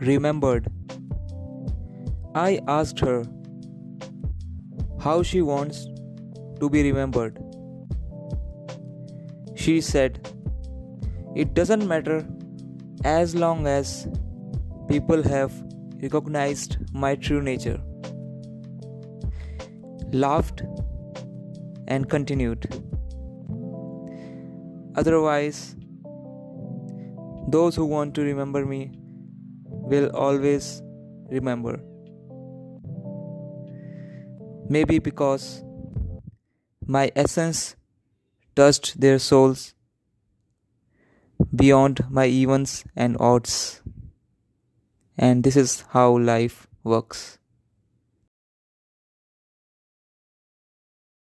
remembered. I asked her how she wants to be remembered. She said, It doesn't matter as long as people have recognized my true nature. Laughed and continued. Otherwise, those who want to remember me will always remember. Maybe because my essence touched their souls beyond my evens and odds. And this is how life works.